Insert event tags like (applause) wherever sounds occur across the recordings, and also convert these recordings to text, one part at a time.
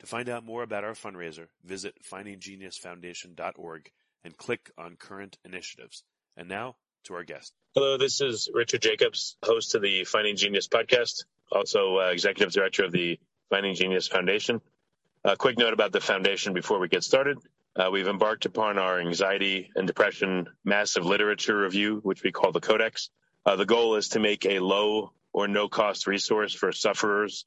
To find out more about our fundraiser, visit findinggeniusfoundation.org and click on current initiatives. And now to our guest. Hello, this is Richard Jacobs, host of the Finding Genius podcast, also uh, executive director of the Finding Genius Foundation. A quick note about the foundation before we get started. Uh, we've embarked upon our anxiety and depression massive literature review, which we call the Codex. Uh, the goal is to make a low or no cost resource for sufferers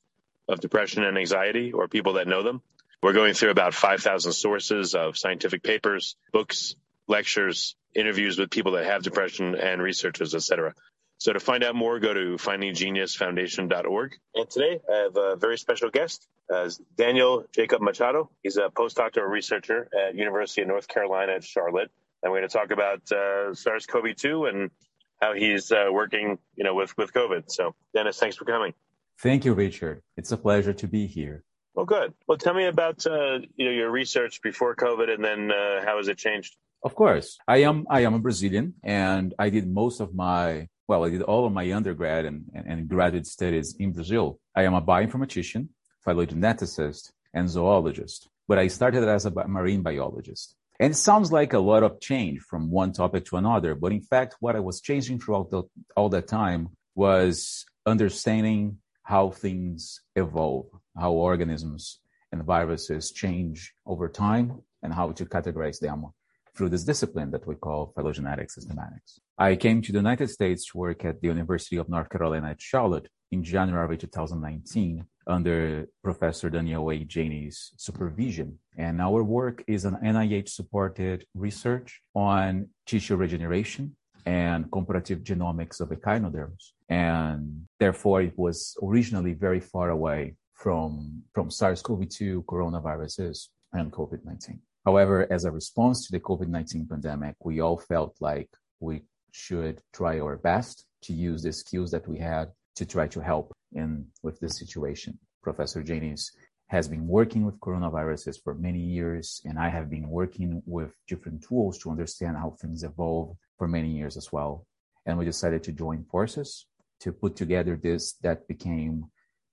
of depression and anxiety or people that know them. We're going through about 5,000 sources of scientific papers, books, lectures, interviews with people that have depression and researchers, etc. So to find out more, go to findinggeniusfoundation.org. And today I have a very special guest, uh, Daniel Jacob Machado. He's a postdoctoral researcher at University of North Carolina at Charlotte. And we're going to talk about uh, SARS-CoV-2 and how he's uh, working, you know, with, with COVID. So Dennis, thanks for coming. Thank you, Richard. It's a pleasure to be here. Well, good. Well, tell me about uh, you know your research before COVID, and then uh, how has it changed? Of course, I am. I am a Brazilian, and I did most of my well, I did all of my undergrad and, and, and graduate studies in Brazil. I am a bioinformatician, phylogeneticist, and zoologist. But I started as a marine biologist. And it sounds like a lot of change from one topic to another. But in fact, what I was changing throughout the, all that time was understanding how things evolve, how organisms and viruses change over time, and how to categorize them through this discipline that we call phylogenetic systematics. I came to the United States to work at the University of North Carolina at Charlotte in January 2019 under Professor Daniel A. Janney's supervision. And our work is an NIH supported research on tissue regeneration and comparative genomics of echinoderms. And therefore, it was originally very far away from, from SARS-CoV-2 coronaviruses and COVID-19. However, as a response to the COVID-19 pandemic, we all felt like we should try our best to use the skills that we had to try to help in with this situation. Professor Janney's has been working with coronaviruses for many years, and I have been working with different tools to understand how things evolve for many years as well. And we decided to join forces to put together this that became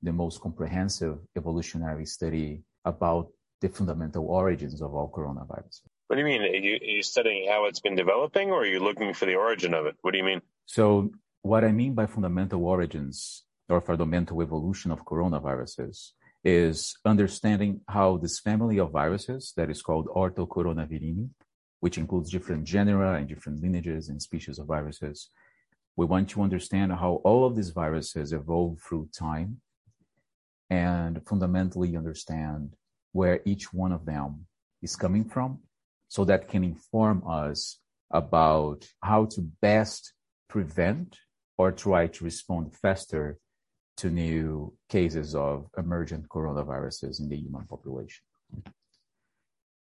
the most comprehensive evolutionary study about the fundamental origins of all coronaviruses. What do you mean? Are you, are you studying how it's been developing, or are you looking for the origin of it? What do you mean? So, what I mean by fundamental origins or fundamental evolution of coronaviruses is understanding how this family of viruses that is called orthocoronavirini which includes different genera and different lineages and species of viruses. We want to understand how all of these viruses evolve through time and fundamentally understand where each one of them is coming from so that can inform us about how to best prevent or try to respond faster to new cases of emergent coronaviruses in the human population.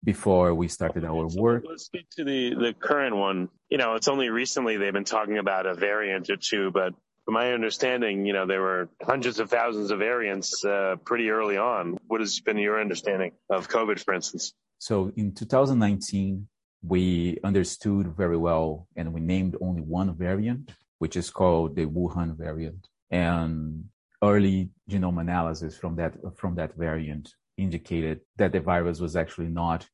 Before we started our so work. Let's speak to the, the current one. You know, it's only recently they've been talking about a variant or two, but from my understanding, you know, there were hundreds of thousands of variants uh, pretty early on. What has been your understanding of COVID, for instance? So in 2019, we understood very well and we named only one variant, which is called the Wuhan variant. And early genome analysis from that from that variant indicated that the virus was actually not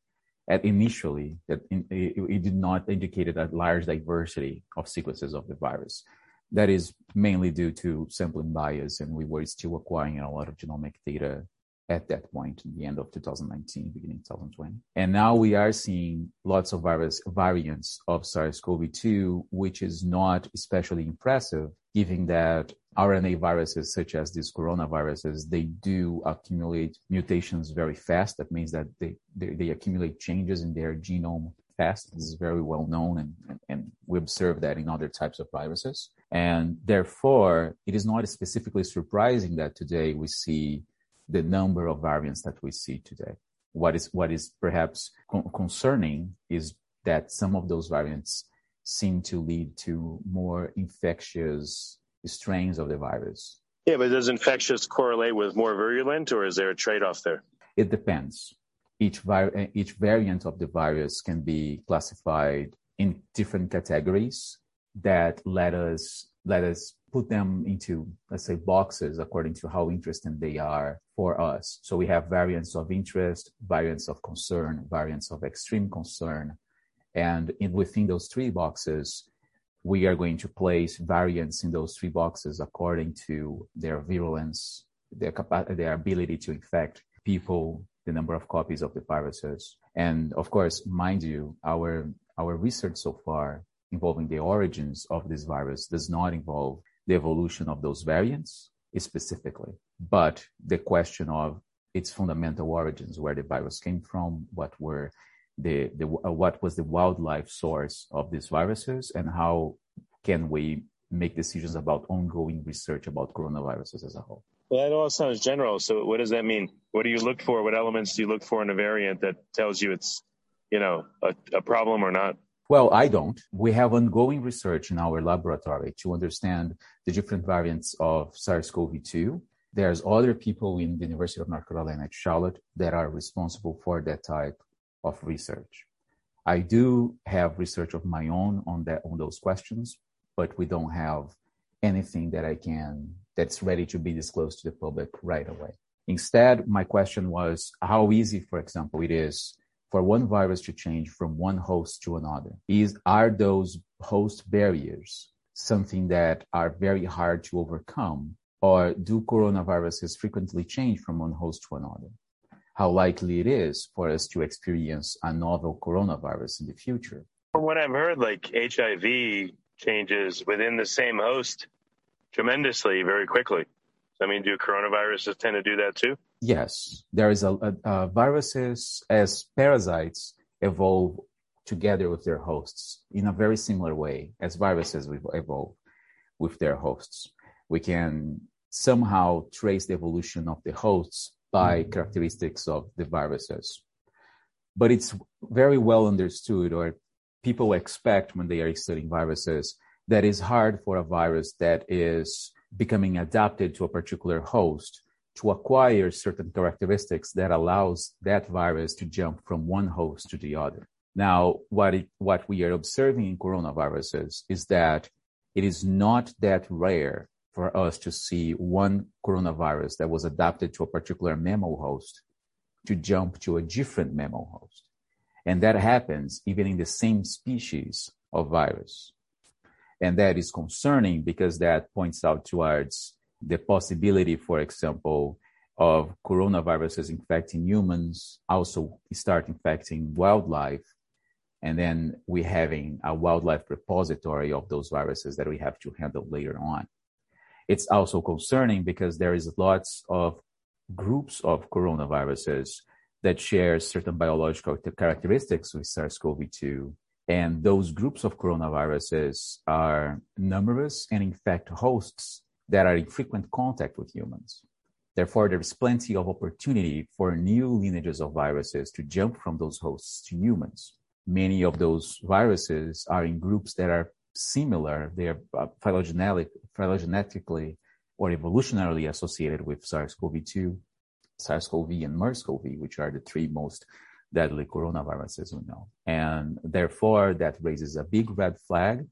at initially that in, it, it, did not indicate a large diversity of sequences of the virus. That is mainly due to sampling bias, and we were still acquiring a lot of genomic data at that point in the end of 2019, beginning 2020. And now we are seeing lots of virus variants of SARS-CoV-2, which is not especially impressive, given that RNA viruses such as these coronaviruses, they do accumulate mutations very fast. That means that they, they, they accumulate changes in their genome fast. This is very well known and, and, and we observe that in other types of viruses. And therefore, it is not specifically surprising that today we see the number of variants that we see today. What is what is perhaps con- concerning is that some of those variants seem to lead to more infectious strains of the virus. Yeah, but does infectious correlate with more virulent, or is there a trade-off there? It depends. Each, vi- eh, each variant of the virus can be classified in different categories that let us let us put them into let's say boxes according to how interesting they are for us so we have variants of interest variants of concern variants of extreme concern and in, within those three boxes we are going to place variants in those three boxes according to their virulence their, their ability to infect people the number of copies of the viruses. And of course mind you our our research so far involving the origins of this virus does not involve the evolution of those variants specifically, but the question of its fundamental origins, where the virus came from, what were the, the uh, what was the wildlife source of these viruses, and how can we make decisions about ongoing research about coronaviruses as a whole. Well, that all sounds general. So, what does that mean? What do you look for? What elements do you look for in a variant that tells you it's, you know, a, a problem or not? Well, I don't. We have ongoing research in our laboratory to understand the different variants of SARS-CoV-2. There's other people in the University of North Carolina at Charlotte that are responsible for that type of research. I do have research of my own on that on those questions, but we don't have anything that I can that's ready to be disclosed to the public right away. Instead, my question was how easy, for example, it is for one virus to change from one host to another? Is are those host barriers something that are very hard to overcome, or do coronaviruses frequently change from one host to another? How likely it is for us to experience a novel coronavirus in the future? From what I've heard, like HIV changes within the same host tremendously very quickly. I mean, do coronaviruses tend to do that too? Yes, there is a, a, a viruses as parasites evolve together with their hosts in a very similar way as viruses evolve with their hosts. We can somehow trace the evolution of the hosts by mm-hmm. characteristics of the viruses. But it's very well understood, or people expect when they are studying viruses, that it's hard for a virus that is becoming adapted to a particular host to acquire certain characteristics that allows that virus to jump from one host to the other. Now, what, it, what we are observing in coronaviruses is that it is not that rare for us to see one coronavirus that was adapted to a particular mammal host to jump to a different mammal host. And that happens even in the same species of virus. And that is concerning because that points out towards the possibility, for example, of coronaviruses infecting humans, also start infecting wildlife. And then we having a wildlife repository of those viruses that we have to handle later on. It's also concerning because there is lots of groups of coronaviruses that share certain biological characteristics with SARS-CoV-2 and those groups of coronaviruses are numerous and infect hosts that are in frequent contact with humans. Therefore, there is plenty of opportunity for new lineages of viruses to jump from those hosts to humans. Many of those viruses are in groups that are similar. They are uh, phylogenetically or evolutionarily associated with SARS-CoV-2, SARS-CoV, and MERS-CoV, which are the three most deadly coronaviruses we know. And therefore, that raises a big red flag.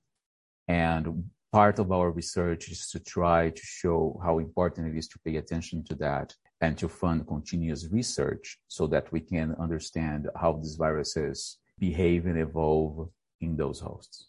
And part of our research is to try to show how important it is to pay attention to that and to fund continuous research so that we can understand how these viruses behave and evolve in those hosts.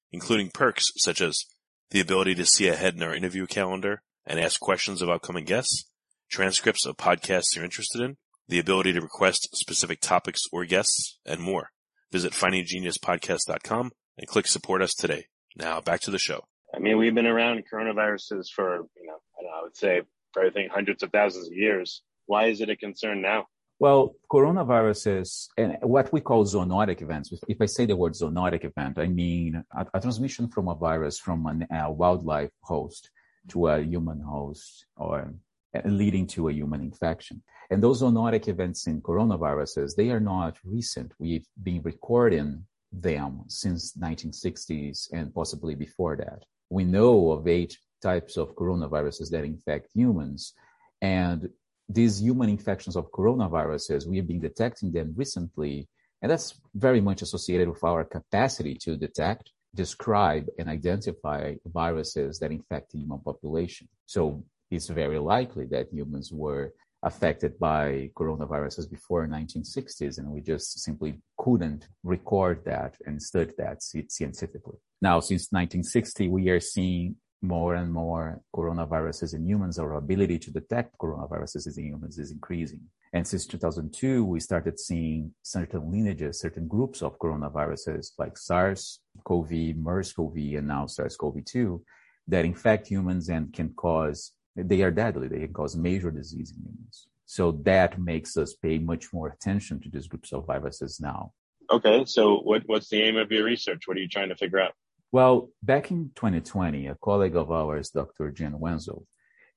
including perks such as the ability to see ahead in our interview calendar and ask questions of upcoming guests, transcripts of podcasts you're interested in, the ability to request specific topics or guests, and more. Visit findinggeniuspodcast.com and click support us today. Now back to the show. I mean, we've been around coronaviruses for, you know, I, know, I would say I think hundreds of thousands of years. Why is it a concern now? Well, coronaviruses and what we call zoonotic events. If I say the word zoonotic event, I mean a, a transmission from a virus from a wildlife host to a human host or uh, leading to a human infection. And those zoonotic events in coronaviruses, they are not recent. We've been recording them since 1960s and possibly before that. We know of eight types of coronaviruses that infect humans. And these human infections of coronaviruses, we have been detecting them recently, and that's very much associated with our capacity to detect, describe, and identify viruses that infect the human population. So it's very likely that humans were affected by coronaviruses before 1960s, and we just simply couldn't record that and study that scientifically. Now, since 1960, we are seeing more and more coronaviruses in humans, our ability to detect coronaviruses in humans is increasing. And since 2002, we started seeing certain lineages, certain groups of coronaviruses like SARS-CoV, MERS-CoV, and now SARS-CoV-2 that infect humans and can cause, they are deadly. They can cause major disease in humans. So that makes us pay much more attention to these groups of viruses now. Okay. So what, what's the aim of your research? What are you trying to figure out? Well, back in 2020, a colleague of ours, Dr. Jen Wenzel,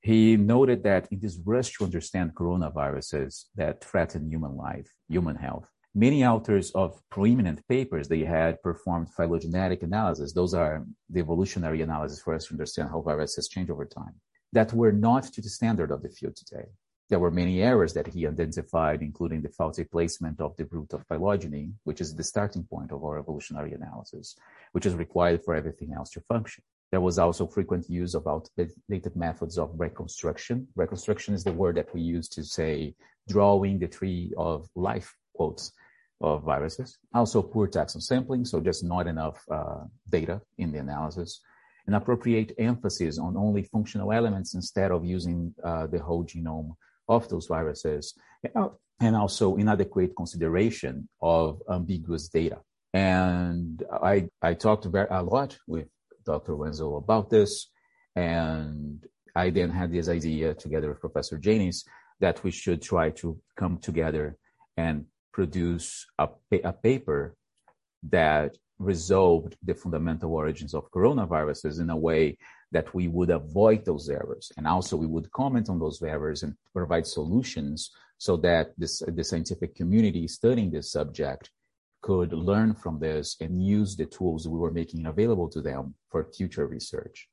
he noted that in this rush to understand coronaviruses that threaten human life, human health, many authors of prominent papers, they had performed phylogenetic analysis. Those are the evolutionary analysis for us to understand how viruses change over time that were not to the standard of the field today. There were many errors that he identified, including the faulty placement of the root of phylogeny, which is the starting point of our evolutionary analysis, which is required for everything else to function. There was also frequent use of outdated methods of reconstruction. Reconstruction is the word that we use to say drawing the tree of life quotes of viruses. Also poor taxon sampling, so just not enough uh, data in the analysis. An appropriate emphasis on only functional elements instead of using uh, the whole genome of those viruses, and also inadequate consideration of ambiguous data. And I, I talked very, a lot with Dr. Wenzel about this. And I then had this idea together with Professor Janis that we should try to come together and produce a, a paper that resolved the fundamental origins of coronaviruses in a way that we would avoid those errors. And also we would comment on those errors and provide solutions so that this, the scientific community studying this subject could learn from this and use the tools we were making available to them for future research.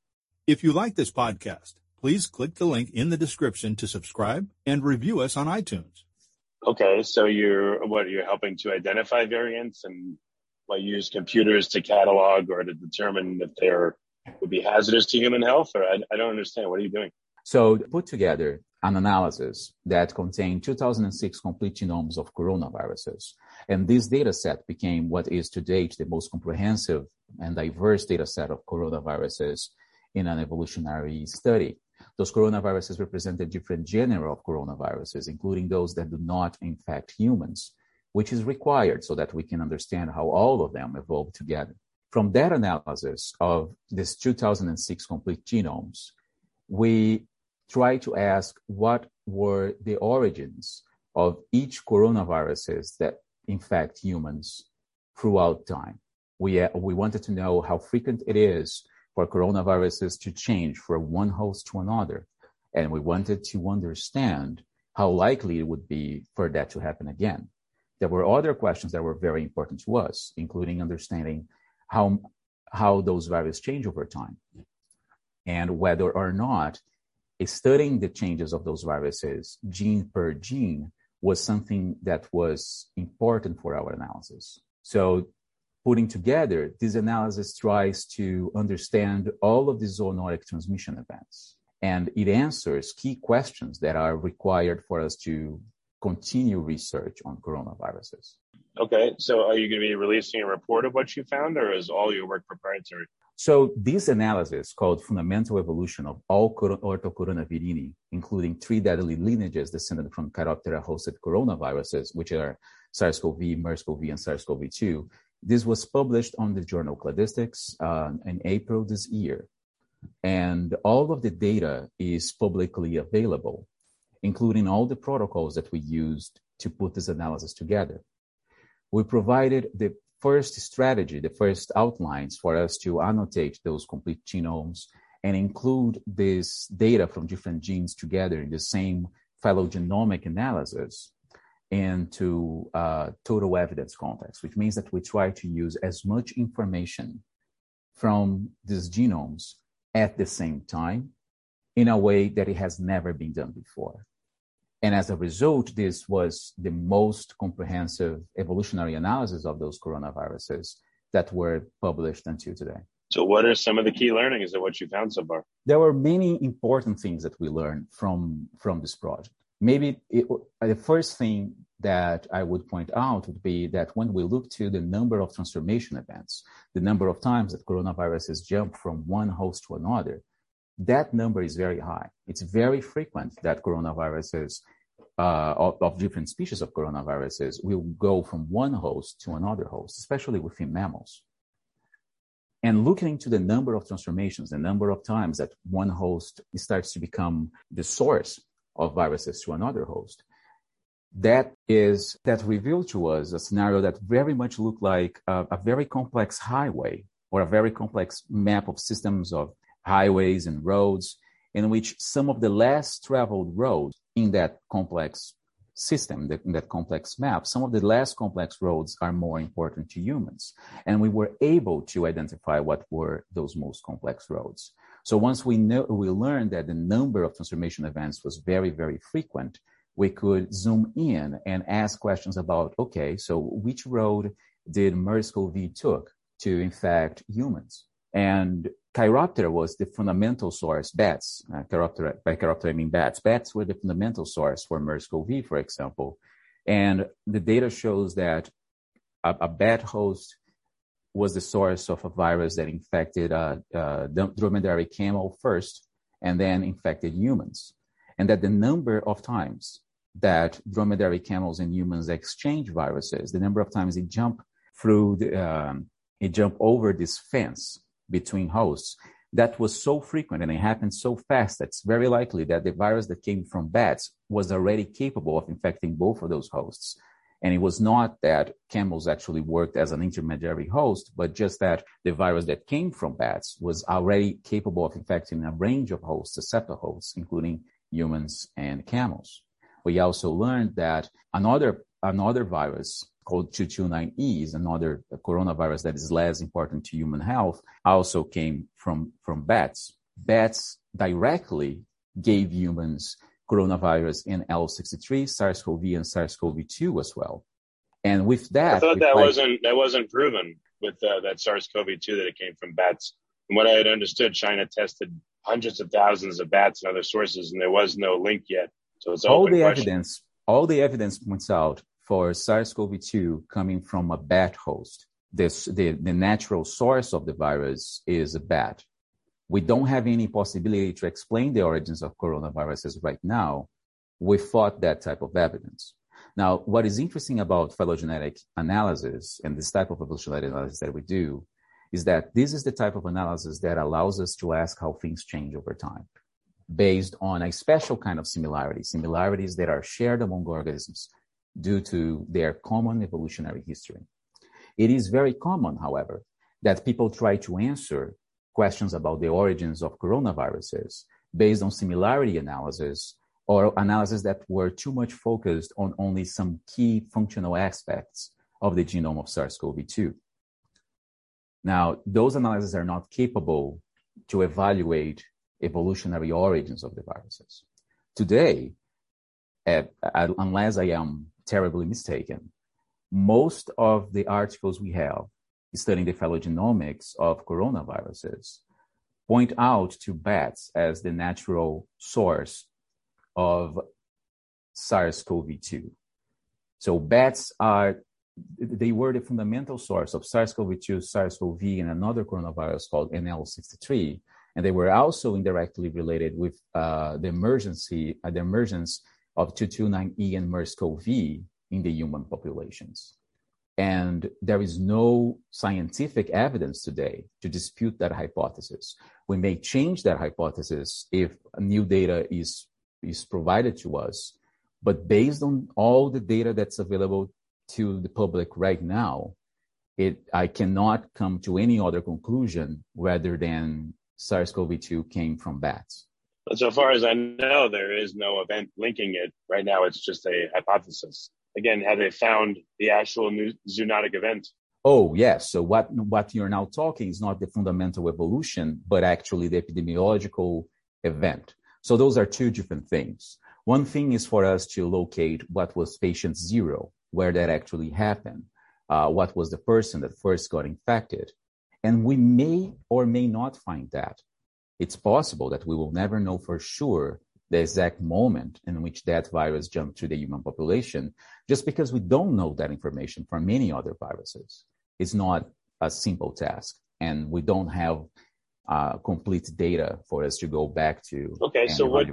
If you like this podcast, please click the link in the description to subscribe and review us on iTunes. Okay, so you're what you're helping to identify variants and like use computers to catalog or to determine if they're would be hazardous to human health? Or I, I don't understand. What are you doing? So put together an analysis that contained 2006 complete genomes of coronaviruses. And this data set became what is to date the most comprehensive and diverse data set of coronaviruses in an evolutionary study. Those coronaviruses represented different genera of coronaviruses, including those that do not infect humans, which is required so that we can understand how all of them evolved together. From that analysis of this 2006 complete genomes, we try to ask what were the origins of each coronaviruses that infect humans throughout time. We, we wanted to know how frequent it is for coronaviruses to change from one host to another. And we wanted to understand how likely it would be for that to happen again. There were other questions that were very important to us, including understanding how, how those viruses change over time and whether or not studying the changes of those viruses gene per gene was something that was important for our analysis. So putting together, this analysis tries to understand all of the zoonotic transmission events. And it answers key questions that are required for us to continue research on coronaviruses. Okay, so are you going to be releasing a report of what you found, or is all your work proprietary? So this analysis called fundamental evolution of all orthocoronavirini, including three deadly lineages descended from Chiroptera hosted coronaviruses, which are SARS-CoV, MERS-CoV, and SARS-CoV-2. This was published on the journal Cladistics uh, in April this year. And all of the data is publicly available, including all the protocols that we used to put this analysis together. We provided the first strategy, the first outlines for us to annotate those complete genomes and include this data from different genes together in the same phylogenomic analysis into uh, total evidence context, which means that we try to use as much information from these genomes at the same time in a way that it has never been done before. And as a result, this was the most comprehensive evolutionary analysis of those coronaviruses that were published until today. So, what are some of the key learnings of what you found so far? There were many important things that we learned from, from this project. Maybe it, the first thing that I would point out would be that when we look to the number of transformation events, the number of times that coronaviruses jump from one host to another, that number is very high. It's very frequent that coronaviruses uh, of, of, different species of coronaviruses will go from one host to another host, especially within mammals. And looking into the number of transformations, the number of times that one host starts to become the source of viruses to another host, that is that revealed to us a scenario that very much looked like a, a very complex highway or a very complex map of systems of highways and roads in which some of the less traveled roads in that complex system, in that complex map, some of the less complex roads are more important to humans. And we were able to identify what were those most complex roads. So once we know, we learned that the number of transformation events was very, very frequent, we could zoom in and ask questions about, okay, so which road did MERS-CoV took to infect humans? And Chiroptera was the fundamental source, bats, uh, Chiroptera, by Chiroptera I mean bats. Bats were the fundamental source for MERS-CoV, for example. And the data shows that a, a bat host was the source of a virus that infected a, a dromedary camel first and then infected humans. And that the number of times that dromedary camels and humans exchange viruses, the number of times they jump through the, um, they jump over this fence between hosts, that was so frequent and it happened so fast that it's very likely that the virus that came from bats was already capable of infecting both of those hosts. And it was not that camels actually worked as an intermediary host, but just that the virus that came from bats was already capable of infecting a range of hosts, receptor hosts, including humans and camels. We also learned that another another virus called 229E is another coronavirus that is less important to human health, also came from, from bats. Bats directly gave humans coronavirus in L63, SARS-CoV, and SARS-CoV-2 as well. And with that, I thought that wasn't that wasn't proven with uh, that SARS-CoV-2 that it came from bats. From what I had understood, China tested hundreds of thousands of bats and other sources, and there was no link yet. So it's all the question. evidence. All the evidence points out for SARS-CoV-2 coming from a bat host. This, the, the natural source of the virus is a bat. we don't have any possibility to explain the origins of coronaviruses right now without that type of evidence. Now, what is interesting about phylogenetic analysis and this type of evolutionary analysis that we do is that this is the type of analysis that allows us to ask how things change over time based on a special kind of similarity, similarities that are shared among organisms due to their common evolutionary history. It is very common, however, that people try to answer questions about the origins of coronaviruses based on similarity analysis or analysis that were too much focused on only some key functional aspects of the genome of SARS-CoV-2. Now, those analyses are not capable to evaluate evolutionary origins of the viruses. Today, uh, unless I am terribly mistaken, most of the articles we have studying the phylogenomics of coronaviruses point out to bats as the natural source of SARS-CoV-2. So bats are they were the fundamental source of SARS-CoV-2, SARS-CoV, and another coronavirus called NL63, and they were also indirectly related with uh, the emergency, uh, the emergence of 229E and MERS-CoV in the human populations. And there is no scientific evidence today to dispute that hypothesis. We may change that hypothesis if new data is, is provided to us, but based on all the data that's available to the public right now, it, I cannot come to any other conclusion rather than SARS-CoV-2 came from bats. So far as I know, there is no event linking it. Right now, it's just a hypothesis. Again, have they found the actual new zoonotic event? Oh, yes. So what, what you're now talking is not the fundamental evolution, but actually the epidemiological event. So those are two different things. One thing is for us to locate what was patient zero, where that actually happened. Uh, what was the person that first got infected? And we may or may not find that. It's possible that we will never know for sure the exact moment in which that virus jumped to the human population, just because we don't know that information from many other viruses. It's not a simple task, and we don't have uh, complete data for us to go back to. Okay, so what,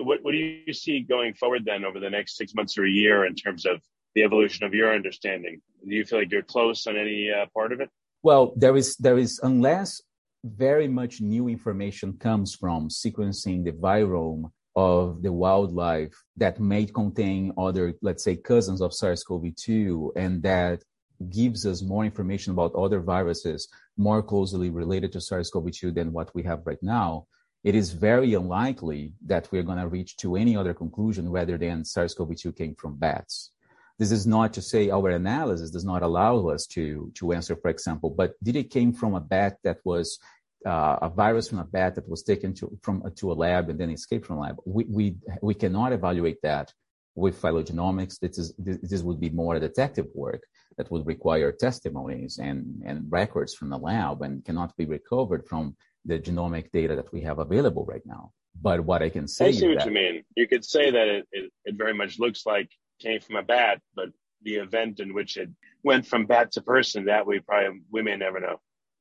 what what do you see going forward then over the next six months or a year in terms of the evolution of your understanding? Do you feel like you're close on any uh, part of it? Well, there is there is unless very much new information comes from sequencing the virome of the wildlife that may contain other, let's say, cousins of SARS-CoV-2, and that gives us more information about other viruses more closely related to SARS-CoV-2 than what we have right now, it is very unlikely that we're going to reach to any other conclusion rather than SARS-CoV-2 came from bats. This is not to say our analysis does not allow us to, to answer, for example, but did it came from a bat that was uh, a virus from a bat that was taken to, from, uh, to a lab and then escaped from a lab? We, we, we cannot evaluate that with phylogenomics. This, is, this, this would be more a detective work that would require testimonies and, and records from the lab and cannot be recovered from the genomic data that we have available right now. But what I can say I see what that, you mean. You could say that it, it, it very much looks like came from a bat, but the event in which it went from bat to person, that we probably we may never know.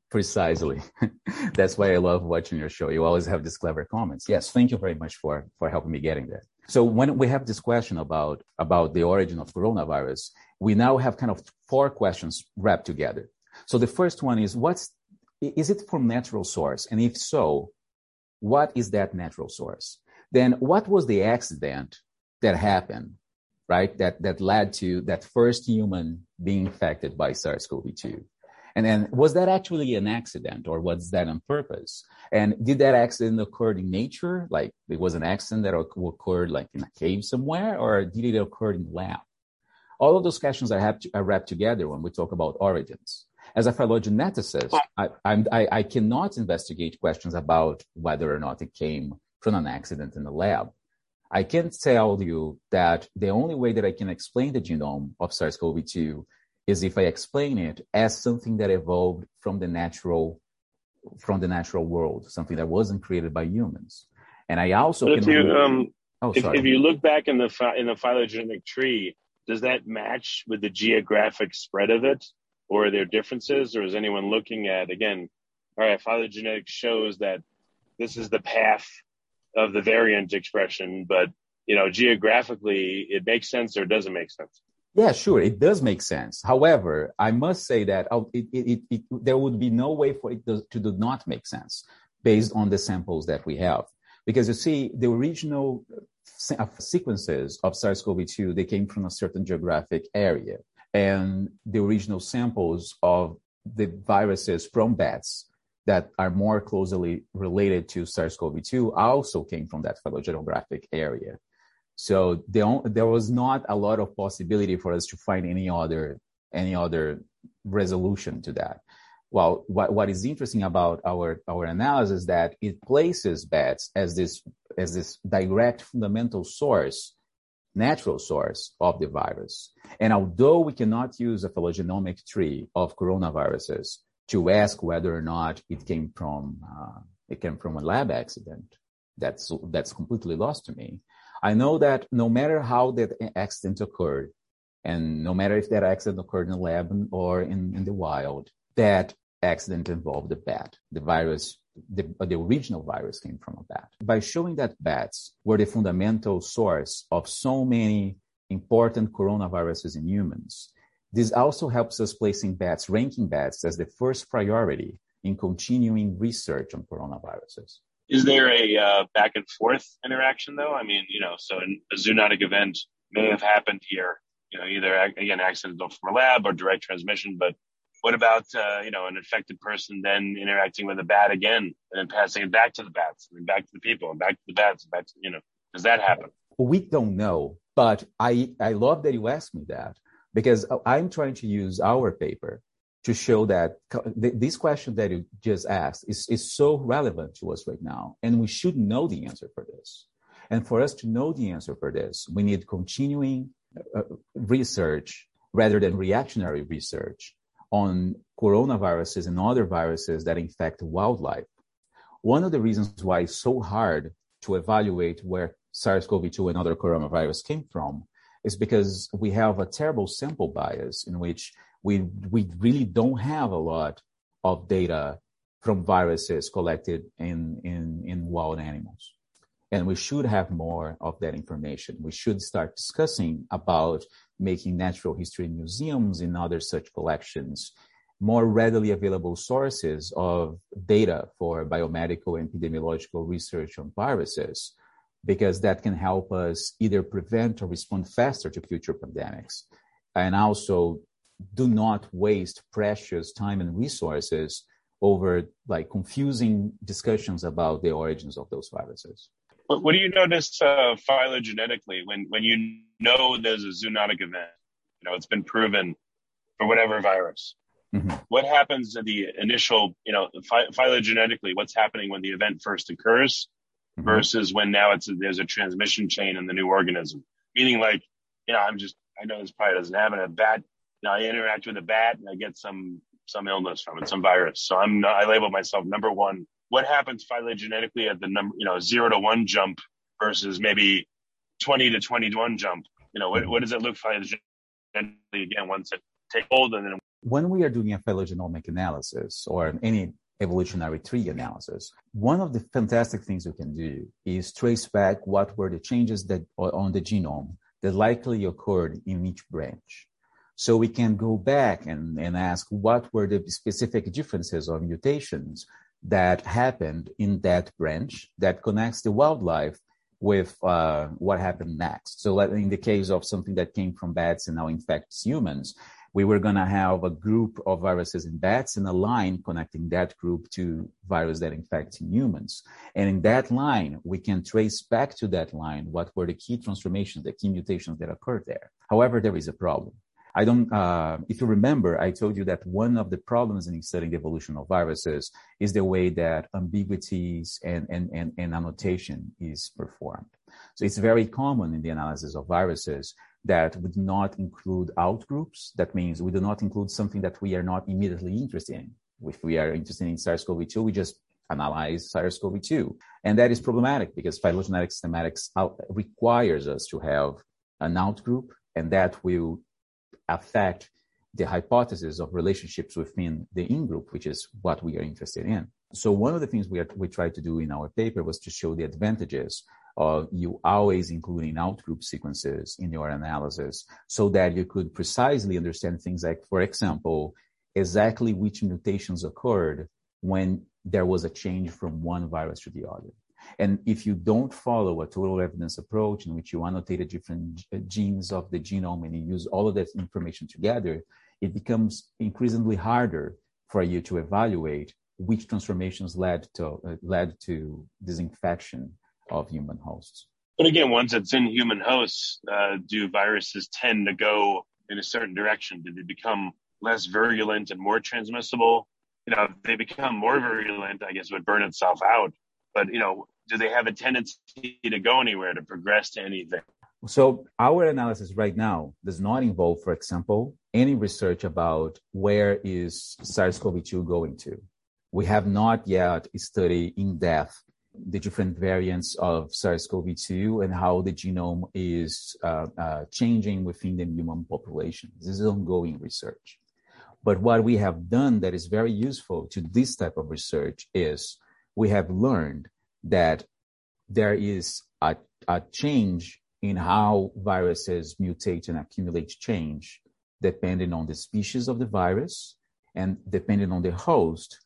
Precisely. (laughs) That's why I love watching your show. You always have these clever comments. Yes, thank you very much for for helping me getting there. So when we have this question about about the origin of coronavirus, we now have kind of four questions wrapped together. So the first one is what's is it from natural source? And if so, what is that natural source? Then what was the accident that happened right? That that led to that first human being infected by SARS-CoV-2. And then was that actually an accident or was that on purpose? And did that accident occur in nature? Like it was an accident that occurred like in a cave somewhere or did it occur in the lab? All of those questions are, to, are wrapped together when we talk about origins. As a phylogeneticist, I, I, I cannot investigate questions about whether or not it came from an accident in the lab. I can tell you that the only way that I can explain the genome of SARS-CoV-2 is if I explain it as something that evolved from the natural from the natural world, something that wasn't created by humans. And I also but can. If you, um, oh, if, if, you look back in the in the phylogenetic tree, does that match with the geographic spread of it, or are there differences, or is anyone looking at again? All right, phylogenetics shows that this is the path of the variant expression, but you know, geographically, it makes sense or doesn't make sense. Yeah, sure, it does make sense. However, I must say that oh, it, it, it, there would be no way for it to, to do not make sense based on the samples that we have. Because you see, the original uh, sequences of SARS-CoV-2, they came from a certain geographic area. And the original samples of the viruses from bats that are more closely related to SARS-CoV-2 also came from that phylogeographic area. So there, there was not a lot of possibility for us to find any other any other resolution to that. Well, what, what is interesting about our our analysis is that it places bats as this as this direct fundamental source, natural source of the virus. And although we cannot use a phylogenomic tree of coronaviruses to ask whether or not it came from uh, it came from a lab accident, that's that's completely lost to me. I know that no matter how that accident occurred, and no matter if that accident occurred in the lab or in, in the wild, that accident involved a bat. The virus, the, the original virus came from a bat. By showing that bats were the fundamental source of so many important coronaviruses in humans, this also helps us placing bats, ranking bats as the first priority in continuing research on coronaviruses. Is there a uh, back and forth interaction though? I mean, you know, so a zoonotic event may have happened here, you know, either again accidental from a lab or direct transmission. But what about uh, you know an infected person then interacting with a bat again and then passing it back to the bats and then back to the people and back to the bats and back to you know does that happen? We don't know, but I I love that you asked me that because I'm trying to use our paper to show that this question that you just asked is, is so relevant to us right now. And we should know the answer for this. And for us to know the answer for this, we need continuing uh, research rather than reactionary research on coronaviruses and other viruses that infect wildlife. One of the reasons why it's so hard to evaluate where SARS-CoV-2 and other coronavirus came from is because we have a terrible sample bias in which we we really don't have a lot of data from viruses collected in in in wild animals. And we should have more of that information. We should start discussing about making natural history museums and other such collections more readily available sources of data for biomedical and epidemiological research on viruses because that can help us either prevent or respond faster to future pandemics and also do not waste precious time and resources over like confusing discussions about the origins of those viruses. What, what do you notice uh, phylogenetically when, when you know there's a zoonotic event? You know, it's been proven for whatever virus. Mm-hmm. What happens to the initial, you know, phy- phylogenetically, what's happening when the event first occurs mm-hmm. versus when now it's a, there's a transmission chain in the new organism? Meaning, like, you know, I'm just, I know this probably doesn't happen. A bat you know, I interact with a bat and I get some some illness from it, some virus. So I'm I label myself number one. What happens phylogenetically at the number, you know, zero to one jump versus maybe twenty to twenty one jump? You know, what, what does it look phylogenetically again once it takes hold and then when we are doing a phylogenomic analysis or any evolutionary tree analysis, one of the fantastic things we can do is trace back what were the changes that on the genome that likely occurred in each branch. So we can go back and, and ask what were the specific differences or mutations that happened in that branch that connects the wildlife with uh, what happened next. So in the case of something that came from bats and now infects humans, we were going to have a group of viruses in bats and a line connecting that group to virus that infects humans. And in that line, we can trace back to that line what were the key transformations, the key mutations that occurred there. However, there is a problem. I don't, uh, if you remember, I told you that one of the problems in studying the evolution of viruses is the way that ambiguities and, and, and, and annotation is performed. So it's very common in the analysis of viruses that would not include outgroups. That means we do not include something that we are not immediately interested in. If we are interested in SARS-CoV-2, we just analyze SARS-CoV-2. And that is problematic because phylogenetic systematics requires us to have an outgroup and that will affect the hypothesis of relationships within the in-group, which is what we are interested in. So one of the things we, are, we tried to do in our paper was to show the advantages of you always including outgroup sequences in your analysis so that you could precisely understand things like, for example, exactly which mutations occurred when there was a change from one virus to the other. And if you don't follow a total evidence approach in which you annotate different genes of the genome and you use all of that information together, it becomes increasingly harder for you to evaluate which transformations led to uh, led to this infection of human hosts. But again, once it's in human hosts, uh, do viruses tend to go in a certain direction? Do they become less virulent and more transmissible? You know, if they become more virulent, I guess it would burn itself out. But you know, do they have a tendency to go anywhere to progress to anything? So our analysis right now does not involve, for example, any research about where is SARS-CoV-2 going to. We have not yet studied in depth the different variants of SARS-CoV-2 and how the genome is uh, uh, changing within the human population. This is ongoing research. But what we have done that is very useful to this type of research is we have learned that there is a, a change in how viruses mutate and accumulate change depending on the species of the virus and depending on the host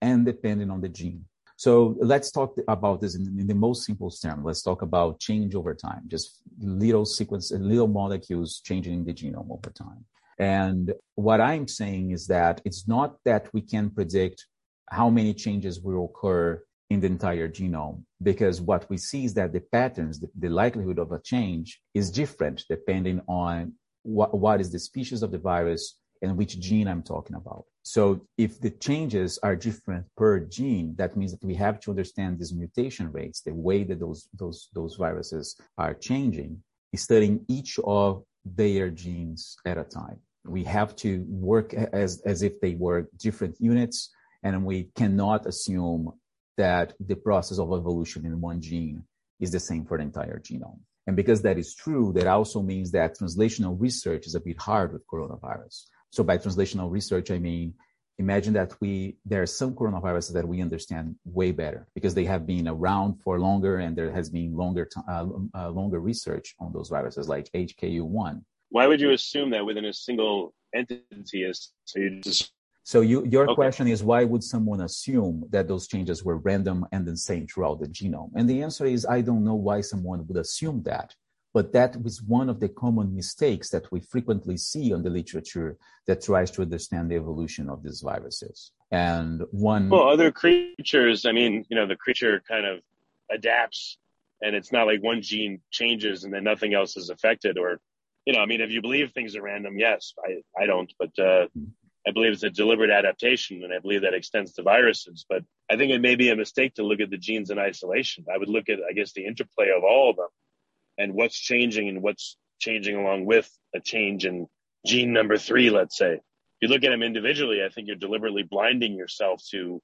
and depending on the gene. So let's talk about this in, in, the most simple term. Let's talk about change over time, just little sequence, little molecules changing the genome over time. And what I'm saying is that it's not that we can predict how many changes will occur in the entire genome because what we see is that the patterns, the, the likelihood of a change is different depending on what, what is the species of the virus and which gene I'm talking about. So if the changes are different per gene, that means that we have to understand these mutation rates, the way that those, those, those viruses are changing, studying each of their genes at a time. We have to work as, as if they were different units, and we cannot assume that the process of evolution in one gene is the same for the entire genome. And because that is true, that also means that translational research is a bit hard with coronavirus. So by translational research, I mean, imagine that we, there are some coronaviruses that we understand way better because they have been around for longer and there has been longer, uh, uh, longer research on those viruses like HKU1. Why would you assume that within a single entity is so you just so you, your okay. question is why would someone assume that those changes were random and the same throughout the genome? And the answer is I don't know why someone would assume that. But that was one of the common mistakes that we frequently see on the literature that tries to understand the evolution of these viruses. And one well, other creatures, I mean, you know, the creature kind of adapts and it's not like one gene changes and then nothing else is affected or you know, I mean, if you believe things are random, yes, I, I don't, but, uh, I believe it's a deliberate adaptation, and I believe that extends to viruses. But I think it may be a mistake to look at the genes in isolation. I would look at, I guess, the interplay of all of them and what's changing and what's changing along with a change in gene number three, let's say. If you look at them individually, I think you're deliberately blinding yourself to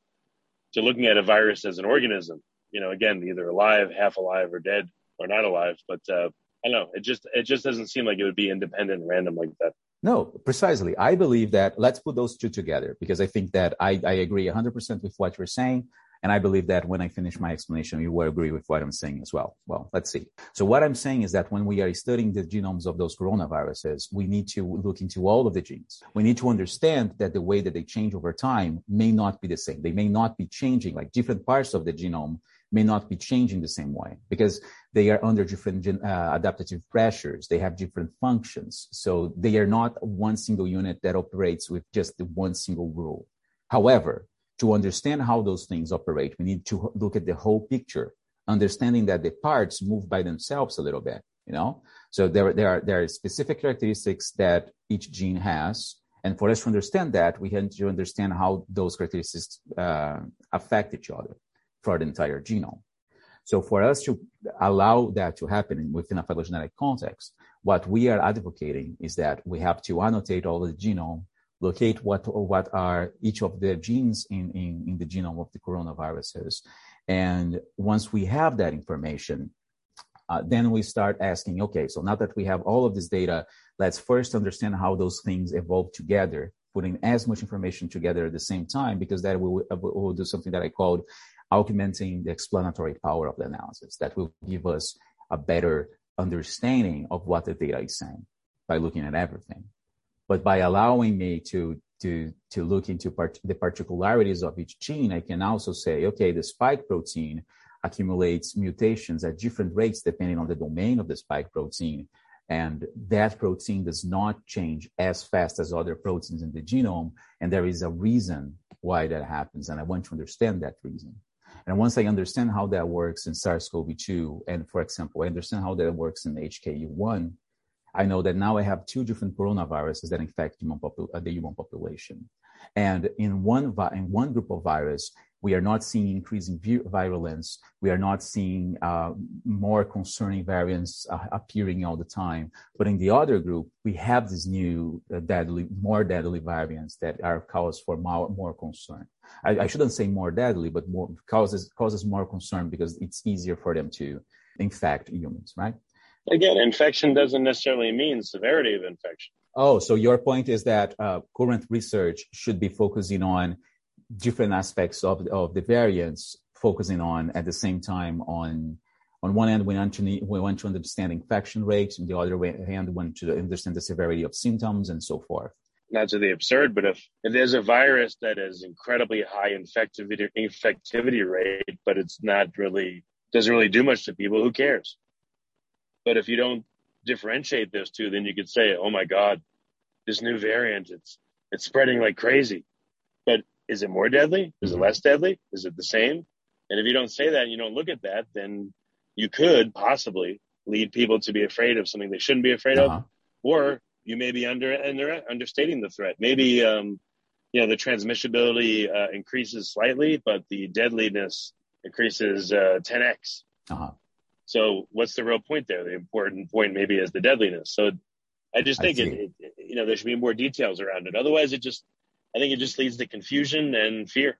to looking at a virus as an organism. You know, again, either alive, half alive, or dead, or not alive. But uh, I don't know. It just it just doesn't seem like it would be independent and random like that. No, precisely. I believe that let's put those two together because I think that I, I agree 100% with what you're saying. And I believe that when I finish my explanation, you will agree with what I'm saying as well. Well, let's see. So what I'm saying is that when we are studying the genomes of those coronaviruses, we need to look into all of the genes. We need to understand that the way that they change over time may not be the same. They may not be changing like different parts of the genome may not be changing the same way because they are under different uh, adaptive pressures. They have different functions. So they are not one single unit that operates with just the one single rule. However, to understand how those things operate, we need to look at the whole picture, understanding that the parts move by themselves a little bit, you know? So there, there are, there are specific characteristics that each gene has. And for us to understand that, we have to understand how those characteristics uh, affect each other for the entire genome. So for us to allow that to happen within a phylogenetic context, what we are advocating is that we have to annotate all the genome, locate what what are each of the genes in, in, in the genome of the coronaviruses. And once we have that information, uh, then we start asking, okay, so now that we have all of this data, let's first understand how those things evolve together putting as much information together at the same time because that will, will do something that I called augmenting the explanatory power of the analysis. That will give us a better understanding of what the data is saying by looking at everything. But by allowing me to to to look into part, the particularities of each gene, I can also say, okay, the spike protein accumulates mutations at different rates depending on the domain of the spike protein. And that protein does not change as fast as other proteins in the genome. And there is a reason why that happens. And I want to understand that reason. And once I understand how that works in SARS-CoV-2, and for example, I understand how that works in HKU1, I know that now I have two different coronaviruses that infect human uh, the human population. And in one, vi- in one group of virus, we are not seeing increasing virulence. We are not seeing uh, more concerning variants uh, appearing all the time. But in the other group, we have these new uh, deadly, more deadly variants that are cause for more, more concern. I, I, shouldn't say more deadly, but more causes causes more concern because it's easier for them to infect humans, right? Again, infection doesn't necessarily mean severity of infection. Oh, so your point is that uh, current research should be focusing on different aspects of, of the variants focusing on at the same time on on one end we want to need, we want to understand infection rates on the other hand we want to understand the severity of symptoms and so forth not to the absurd but if, if there's a virus that is incredibly high infectivity infectivity rate but it's not really doesn't really do much to people who cares but if you don't differentiate those two then you could say oh my god this new variant it's it's spreading like crazy but is it more deadly? Is it mm-hmm. less deadly? Is it the same? And if you don't say that and you don't look at that, then you could possibly lead people to be afraid of something they shouldn't be afraid uh-huh. of, or you may be under, under understating the threat. Maybe um, you know the transmissibility uh, increases slightly, but the deadliness increases uh, 10x. Uh-huh. So what's the real point there? The important point maybe is the deadliness. So I just think I it, it, you know there should be more details around it. Otherwise, it just I think it just leads to confusion and fear.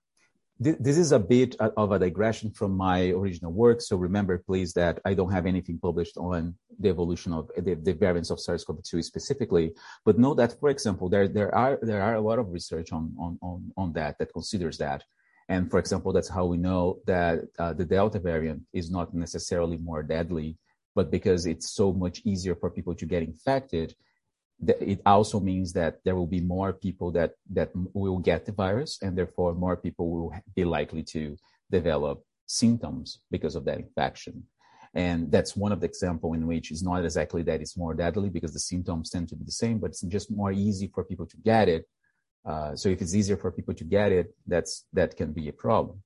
This is a bit of a digression from my original work. So remember, please, that I don't have anything published on the evolution of the, the variants of SARS-CoV-2 specifically. But know that, for example, there there are there are a lot of research on on on, on that that considers that. And for example, that's how we know that uh, the Delta variant is not necessarily more deadly, but because it's so much easier for people to get infected, it also means that there will be more people that that will get the virus and therefore more people will be likely to develop symptoms because of that infection. And that's one of the example in which it's not exactly that it's more deadly because the symptoms tend to be the same but it's just more easy for people to get it uh, so if it's easier for people to get it that's that can be a problem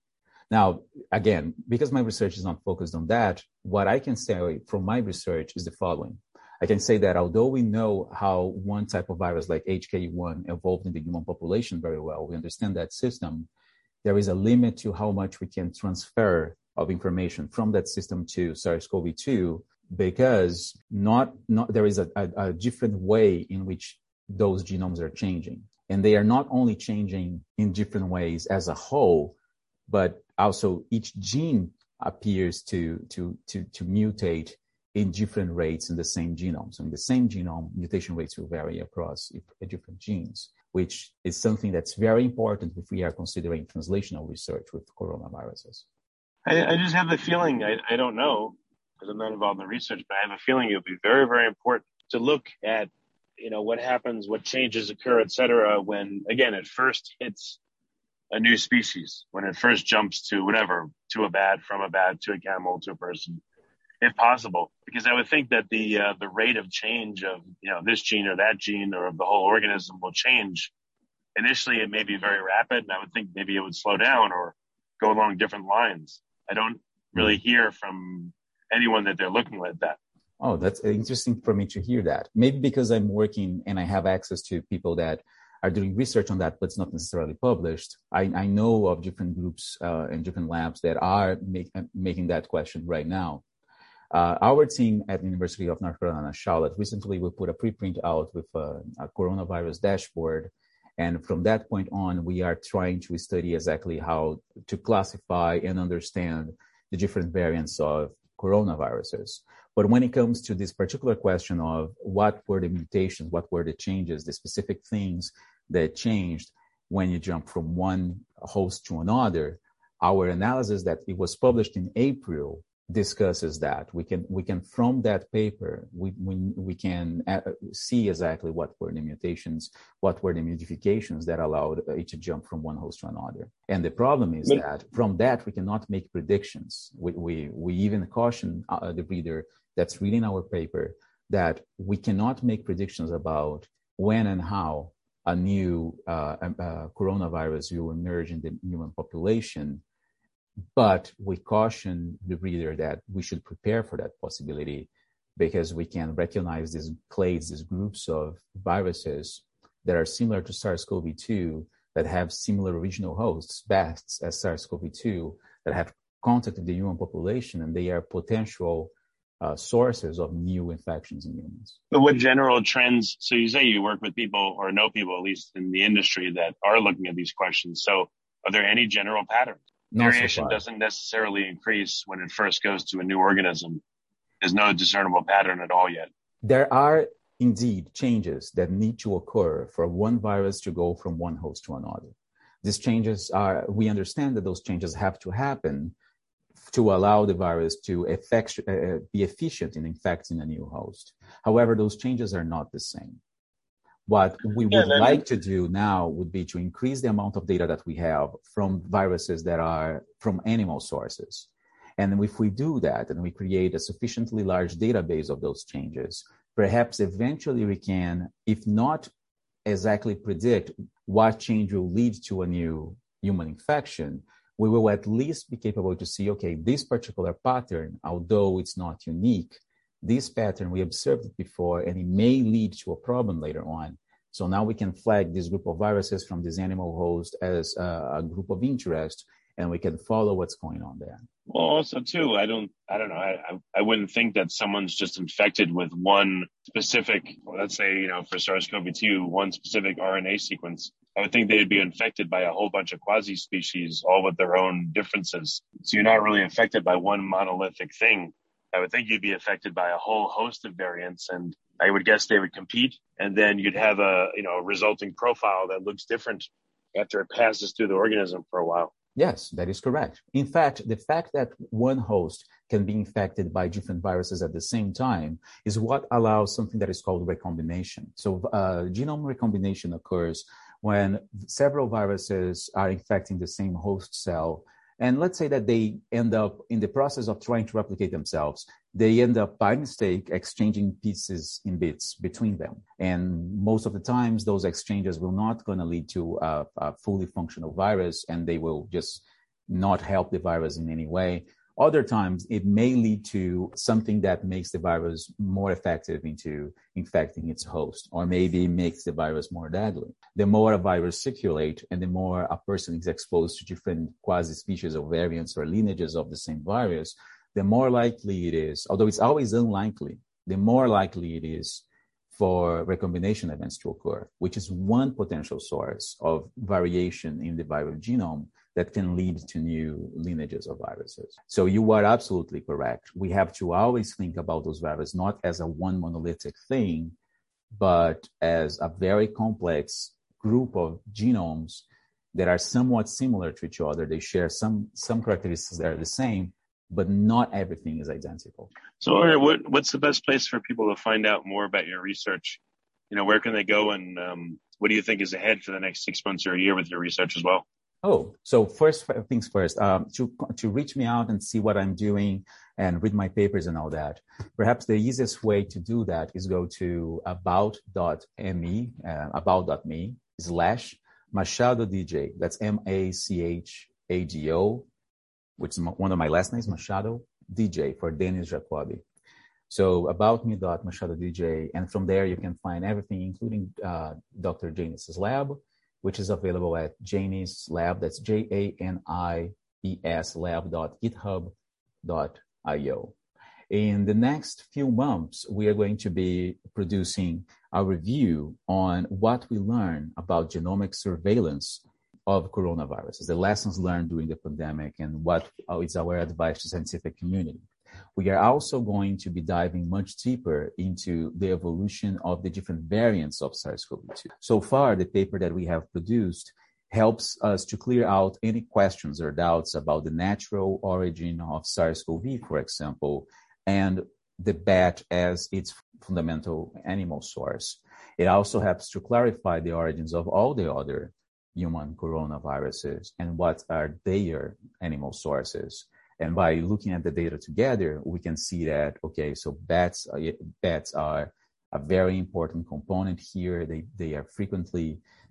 now again because my research is not focused on that what i can say from my research is the following I can say that although we know how one type of virus like HKU1 evolved in the human population very well, we understand that system, there is a limit to how much we can transfer of information from that system to SARS-CoV-2 because not, not there is a, a, a different way in which those genomes are changing. And they are not only changing in different ways as a whole, but also each gene appears to, to, to, to mutate in different rates in the same genome. So in the same genome, mutation rates will vary across different genes, which is something that's very important if we are considering translational research with coronaviruses. I, I just have the feeling, I, I don't know, because I'm not involved in the research, but I have a feeling it would be very, very important to look at, you know, what happens, what changes occur, et cetera, when, again, it first hits a new species, when it first jumps to whatever, to a bat, from a bat, to a camel, to a person if possible, because I would think that the uh, the rate of change of you know this gene or that gene or of the whole organism will change. Initially, it may be very rapid, and I would think maybe it would slow down or go along different lines. I don't really hmm. hear from anyone that they're looking at that. Oh, that's interesting for me to hear that. Maybe because I'm working and I have access to people that are doing research on that, but it's not necessarily published. I, I know of different groups uh, and different labs that are make, making that question right now. Uh, our team at the University of North Carolina, Charlotte, recently we put a preprint out with a, a, coronavirus dashboard. And from that point on, we are trying to study exactly how to classify and understand the different variants of coronaviruses. But when it comes to this particular question of what were the mutations, what were the changes, the specific things that changed when you jump from one host to another. Our analysis that it was published in April discusses that. We can we can from that paper we we, we can uh, see exactly what were the mutations, what were the modifications that allowed it to jump from one host to another. And the problem is but, that from that we cannot make predictions. We we, we even caution uh, the reader that's reading our paper that we cannot make predictions about when and how a new uh, uh, coronavirus will emerge in the human population but we caution the reader that we should prepare for that possibility because we can recognize these clades, these groups of viruses that are similar to SARS-CoV-2 that have similar original hosts, best as SARS-CoV-2 that have contacted the human population and they are potential uh, sources of new infections in humans. But what general trends? So you say you work with people or know people, at least in the industry, that are looking at these questions. So are there any general patterns? Variation so doesn't necessarily increase when it first goes to a new organism. There's no discernible pattern at all yet. There are indeed changes that need to occur for one virus to go from one host to another. These changes are, we understand that those changes have to happen to allow the virus to effect, uh, be efficient in infecting a new host. However, those changes are not the same. What we would yeah, like to do now would be to increase the amount of data that we have from viruses that are from animal sources. And if we do that and we create a sufficiently large database of those changes, perhaps eventually we can, if not exactly predict what change will lead to a new human infection, we will at least be capable to see, okay, this particular pattern, although it's not unique, this pattern, we observed it before, and it may lead to a problem later on. So now we can flag this group of viruses from this animal host as a, a group of interest, and we can follow what's going on there. Well, also too, I don't, I don't know, I, I wouldn't think that someone's just infected with one specific, let's say, you know, for SARS-CoV-2, one specific RNA sequence. I would think they'd be infected by a whole bunch of quasi species, all with their own differences. So you're not really infected by one monolithic thing. I would think you'd be affected by a whole host of variants and I would guess they would compete and then you'd have a, you know, resulting profile that looks different after it passes through the organism for a while. Yes, that is correct. In fact, the fact that one host can be infected by different viruses at the same time is what allows something that is called recombination. So, uh, genome recombination occurs when several viruses are infecting the same host cell and let's say that they end up in the process of trying to replicate themselves, they end up by mistake exchanging pieces in bits between them. And most of the times, those exchanges will not going to lead to a, a fully functional virus, and they will just not help the virus in any way. Other times, it may lead to something that makes the virus more effective into infecting its host, or maybe makes the virus more deadly. The more a virus circulates and the more a person is exposed to different quasi species or variants or lineages of the same virus, the more likely it is, although it's always unlikely, the more likely it is for recombination events to occur, which is one potential source of variation in the viral genome that can lead to new lineages of viruses. So you are absolutely correct. We have to always think about those viruses not as a one monolithic thing, but as a very complex group of genomes that are somewhat similar to each other. They share some some characteristics that are the same, but not everything is identical. So, what, what's the best place for people to find out more about your research? You know, where can they go, and um, what do you think is ahead for the next six months or a year with your research as well? Oh, so first things first, um, to, to reach me out and see what I'm doing and read my papers and all that. Perhaps the easiest way to do that is go to about.me, uh, about.me slash Machado DJ. That's M-A-C-H-A-D-O, which is one of my last names, Machado DJ for Dennis Jacobi. So about me dot Machado DJ, and from there you can find everything, including uh, Dr. Janis's lab, which is available at Janis Lab. That's J A N I E S lab.github.io. In the next few months, we are going to be producing a review on what we learn about genomic surveillance of coronaviruses, the lessons learned during the pandemic, and what is our advice to the scientific community. We are also going to be diving much deeper into the evolution of the different variants of SARS-CoV-2. So far, the paper that we have produced helps us to clear out any questions or doubts about the natural origin of SARS-CoV, for example, and the bat as its fundamental animal source. It also helps to clarify the origins of all the other human coronaviruses and what are their animal sources. And by looking at the data together, we can see that, okay, so bats, uh, bats are a very important component here. They, they are frequently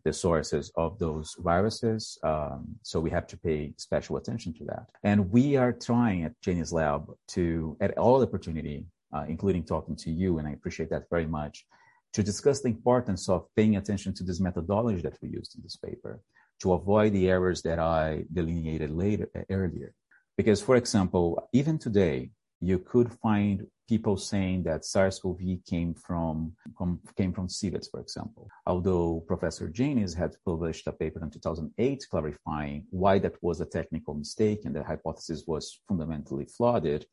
the sources of those viruses. Um, so we have to pay special attention to that. And we are trying at Genius Lab to, at all opportunity, uh, including talking to you, and I appreciate that very much, to discuss the importance of paying attention to this methodology that we used in this paper to avoid the errors that I delineated later earlier. Because, for example, even today, you could find people saying that SARS-CoV came from, from came from civets, for example. Although Professor Janis had published a paper in 2008 clarifying why that was a technical mistake and the hypothesis was fundamentally flawed.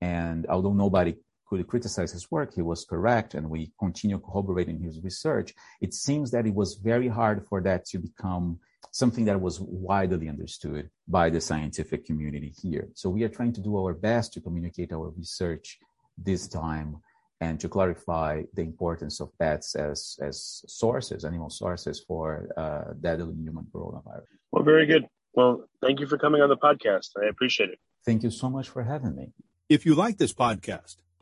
And although nobody could criticize his work, he was correct, and we continue corroborating his research. It seems that it was very hard for that to become something that was widely understood by the scientific community here. So we are trying to do our best to communicate our research this time and to clarify the importance of bats as as sources, animal sources for uh, deadly human coronavirus. Well, very good. Well, thank you for coming on the podcast. I appreciate it. Thank you so much for having me. If you like this podcast,